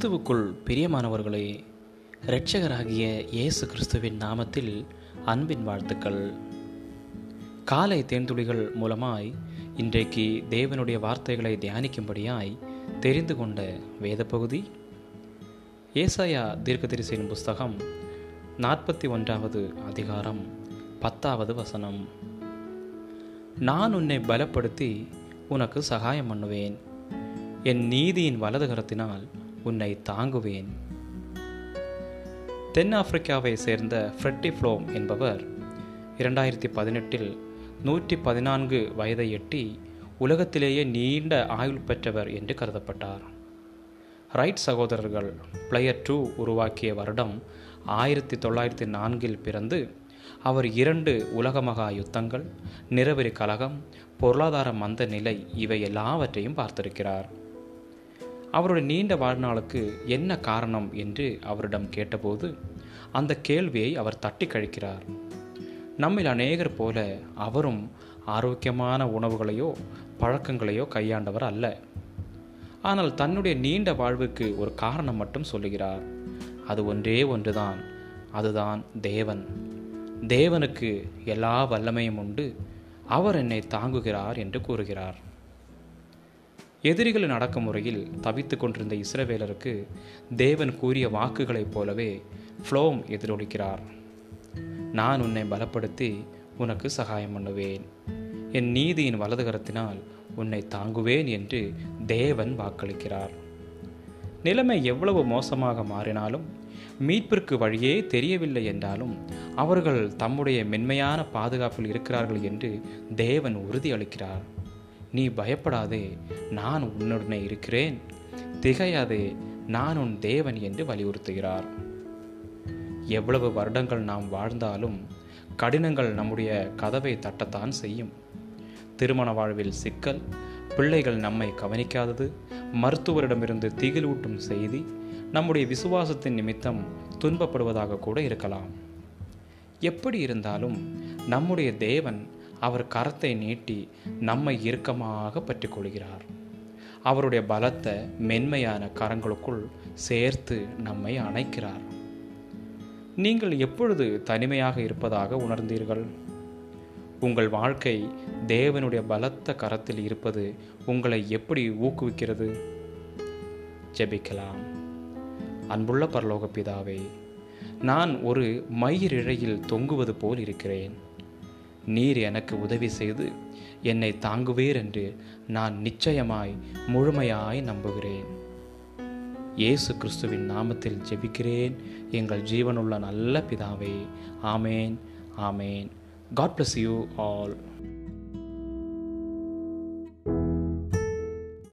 கிறிஸ்துவுக்குள் பிரியமானவர்களே இரட்சகராகிய இயேசு கிறிஸ்துவின் நாமத்தில் அன்பின் வாழ்த்துக்கள். காலை தேன்துளிகள் மூலமாய் இன்றைக்கு தேவனுடைய வார்த்தைகளை தியானிக்கும்படியாய் தெரிந்து கொண்ட வேத பகுதி ஏசாயா தீர்க்கதரிசியின் புஸ்தகம் நாற்பத்தி ஒன்றாவது அதிகாரம் பத்தாவது வசனம். நான் உன்னை பலப்படுத்தி உனக்கு சகாயம் பண்ணுவேன். என் நீதியின் வலது கரத்தினால் உன்னை தாங்குவேன். தென்னாப்பிரிக்காவை சேர்ந்த ஃப்ரெட்டி ஃப்ளோம் என்பவர் இரண்டாயிரத்தி பதினெட்டில் நூற்றி பதினான்கு வயதை எட்டி உலகத்திலேயே நீண்ட ஆயுள் பெற்றவர் என்று கருதப்பட்டார். ரைட் சகோதரர்கள் பிளேயர் டூ உருவாக்கிய வருடம் ஆயிரத்தி தொள்ளாயிரத்தி நான்கில் பிறந்து அவர் இரண்டு உலக மகா யுத்தங்கள் நிறவெறி கலகம் பொருளாதார மந்த நிலை இவை எல்லாவற்றையும் பார்த்திருக்கிறார். அவருடைய நீண்ட வாழ்நாளுக்கு என்ன காரணம் என்று அவரிடம் கேட்டபோது அந்த கேள்வியை அவர் தட்டி கழிக்கிறார். நம்மில் அநேகர் போல அவரும் ஆரோக்கியமான உணவுகளையோ பழக்கங்களையோ கையாண்டவர் அல்ல. ஆனால் தன்னுடைய நீண்ட வாழ்வுக்கு ஒரு காரணம் மட்டும் சொல்லுகிறார். அது ஒன்றே ஒன்றுதான். அதுதான் தேவன். தேவனுக்கு எல்லா வல்லமையும் உண்டு. அவர் என்னை தாங்குகிறார் என்று கூறுகிறார். எதிரிகளின் அடக்குமுறையில் தவித்து கொண்டிருந்த இஸ்ரவேலருக்கு தேவன் கூறிய வாக்குகளைப் போலவே ஃப்ளோம் எதிரொலிக்கிறார். நான் உன்னை பலப்படுத்தி உனக்கு சகாயம் பண்ணுவேன். என் நீதியின் வலதுகரத்தினால் உன்னை தாங்குவேன் என்று தேவன் வாக்களிக்கிறார். நிலைமை எவ்வளவு மோசமாக மாறினாலும் மீட்பிற்கு வழியே தெரியவில்லை என்றாலும் அவர்கள் தம்முடைய மென்மையான பாதுகாப்பில் இருக்கிறார்கள் என்று தேவன் உறுதியளிக்கிறார். நீ பயப்படாதே நான் உன்னுடனே இருக்கிறேன். திகையாதே நான் உன் தேவன் என்று வலியுறுத்துகிறார். எவ்வளவு வருடங்கள் நாம் வாழ்ந்தாலும் கடினங்கள் நம்முடைய கதவை தட்டத்தான் செய்யும். திருமண வாழ்வில் சிக்கல் பிள்ளைகள் நம்மை கவனிக்காதது மருத்துவரிடமிருந்து திகிலூட்டும் செய்தி நம்முடைய விசுவாசத்தின் நிமித்தம் துன்பப்படுவதாக கூட இருக்கலாம். எப்படி இருந்தாலும் நம்முடைய தேவன் அவர் கரத்தை நீட்டி நம்மை இறுக்கமாக பற்றி கொள்கிறார் அவருடைய பலத்த மென்மையான கரங்களுக்குள் சேர்த்து நம்மை அணைக்கிறார். நீங்கள் எப்பொழுது தனிமையாக இருப்பதாக உணர்ந்தீர்கள்? உங்கள் வாழ்க்கை தேவனுடைய பலத்த கரத்தில் இருப்பது உங்களை எப்படி ஊக்குவிக்கிறது? ஜெபிக்கலாம். அன்புள்ள பரலோக பிதாவே நான் ஒரு மயிரிழையில் தொங்குவது போல் இருக்கிறேன். நீர் எனக்கு உதவி செய்து என்னை தாங்குவீர் என்று நான் நிச்சயமாய் முழுமையாய் நம்புகிறேன். இயேசு கிறிஸ்துவின் நாமத்தில் ஜெபிக்கிறேன். எங்கள் ஜீவனுள்ள நல்ல பிதாவே. ஆமேன். ஆமேன். God bless you all